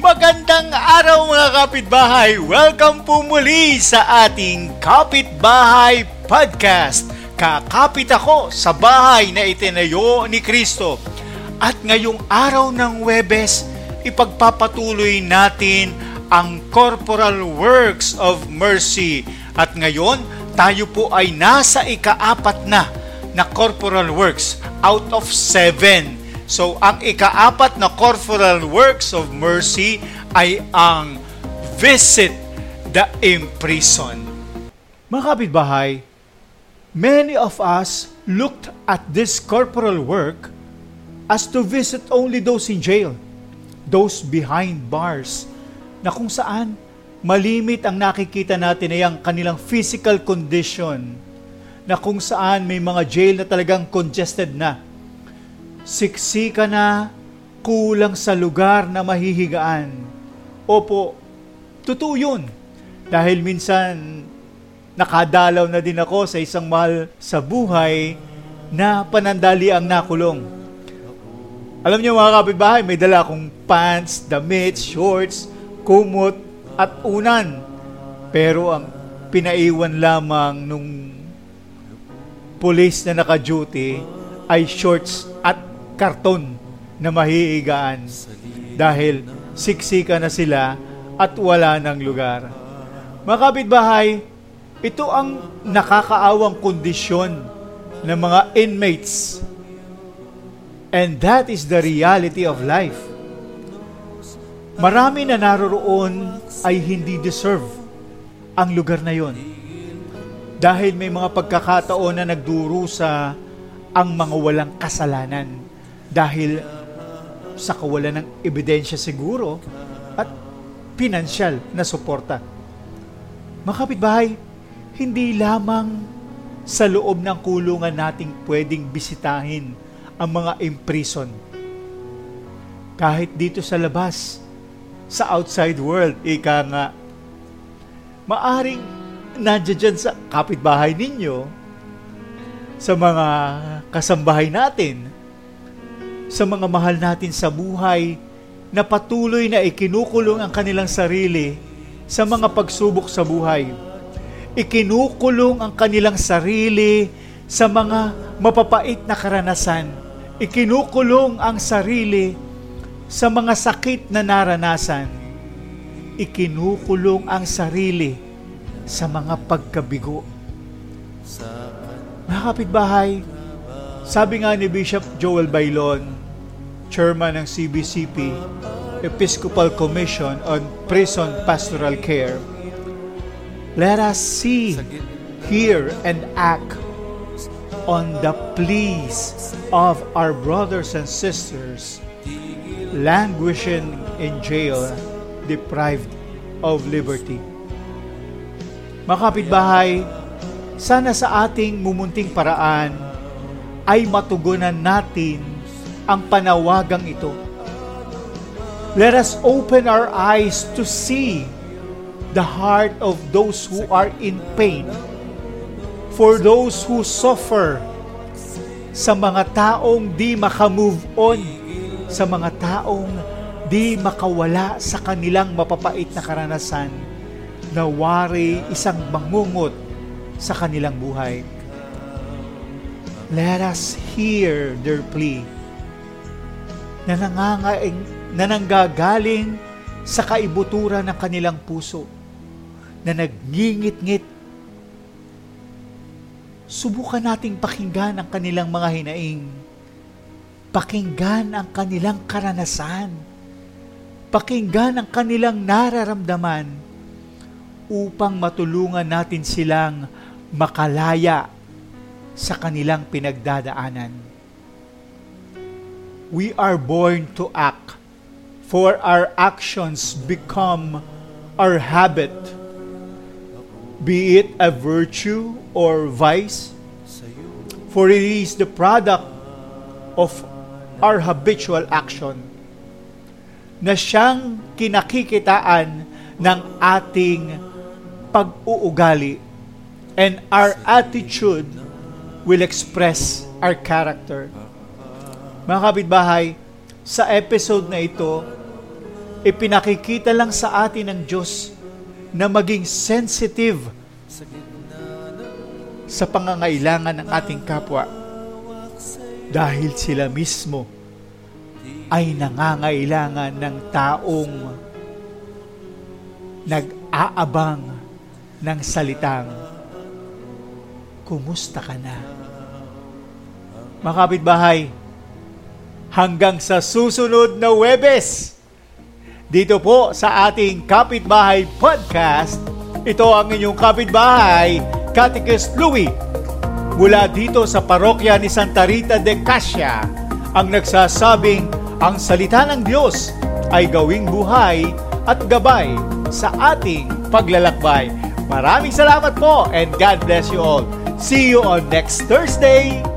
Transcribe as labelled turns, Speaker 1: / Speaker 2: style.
Speaker 1: Magandang araw mga kapitbahay! Welcome po muli sa ating Kapitbahay Podcast. Kakapit ako sa bahay na itinayo ni Kristo. At ngayong araw ng Webes, ipagpapatuloy natin ang corporal works of mercy. At ngayon, tayo po ay nasa ikaapat na na corporal works out of seven So, ang ikaapat na corporal works of mercy ay ang visit the imprisoned. Mga kapitbahay, many of us looked at this corporal work as to visit only those in jail, those behind bars, na kung saan malimit ang nakikita natin ay ang kanilang physical condition, na kung saan may mga jail na talagang congested na siksika na kulang sa lugar na mahihigaan. Opo, totoo yun. Dahil minsan nakadalaw na din ako sa isang mahal sa buhay na panandali ang nakulong. Alam niyo mga kapitbahay, may dala akong pants, damit, shorts, kumot at unan. Pero ang pinaiwan lamang nung police na naka-duty ay shorts karton na mahihigaan dahil siksika na sila at wala ng lugar. Mga kapitbahay, ito ang nakakaawang kondisyon ng mga inmates. And that is the reality of life. Marami na naroroon ay hindi deserve ang lugar na yon. Dahil may mga pagkakataon na nagdurusa ang mga walang kasalanan dahil sa kawalan ng ebidensya siguro at pinansyal na suporta. Mga kapitbahay, hindi lamang sa loob ng kulungan nating pwedeng bisitahin ang mga imprison. Kahit dito sa labas, sa outside world, ika nga, maaring nandiyan sa kapitbahay ninyo, sa mga kasambahay natin, sa mga mahal natin sa buhay na patuloy na ikinukulong ang kanilang sarili sa mga pagsubok sa buhay. Ikinukulong ang kanilang sarili sa mga mapapait na karanasan. Ikinukulong ang sarili sa mga sakit na naranasan. Ikinukulong ang sarili sa mga pagkabigo. Mga kapitbahay, sabi nga ni Bishop Joel Bailon, chairman ng CBCP, Episcopal Commission on Prison Pastoral Care, let us see, hear, and act on the pleas of our brothers and sisters languishing in jail, deprived of liberty. Mga kapitbahay, sana sa ating mumunting paraan ay matugunan natin ang panawagang ito. Let us open our eyes to see the heart of those who are in pain, for those who suffer, sa mga taong di makamove on, sa mga taong di makawala sa kanilang mapapait na karanasan, na wari isang bangungot sa kanilang buhay. Let us hear their plea na nangangaing, na nanggagaling sa kaibuturan ng kanilang puso, na nagngingit-ngit. Subukan nating pakinggan ang kanilang mga hinaing. Pakinggan ang kanilang karanasan. Pakinggan ang kanilang nararamdaman upang matulungan natin silang makalaya sa kanilang pinagdadaanan. We are born to act, for our actions become our habit, be it a virtue or vice, for it is the product of our habitual action na siyang kinakikitaan ng ating pag-uugali and our attitude will express our character. Mga kapitbahay, sa episode na ito, ipinakikita lang sa atin ng Diyos na maging sensitive sa pangangailangan ng ating kapwa dahil sila mismo ay nangangailangan ng taong nag-aabang ng salitang Kumusta ka na? Mga kapitbahay, hanggang sa susunod na Webes, dito po sa ating Kapitbahay Podcast, ito ang inyong kapitbahay, Katikis Louie, mula dito sa parokya ni Santa Rita de Cassia, ang nagsasabing ang salita ng Diyos ay gawing buhay at gabay sa ating paglalakbay. Maraming salamat po and God bless you all. See you on next Thursday.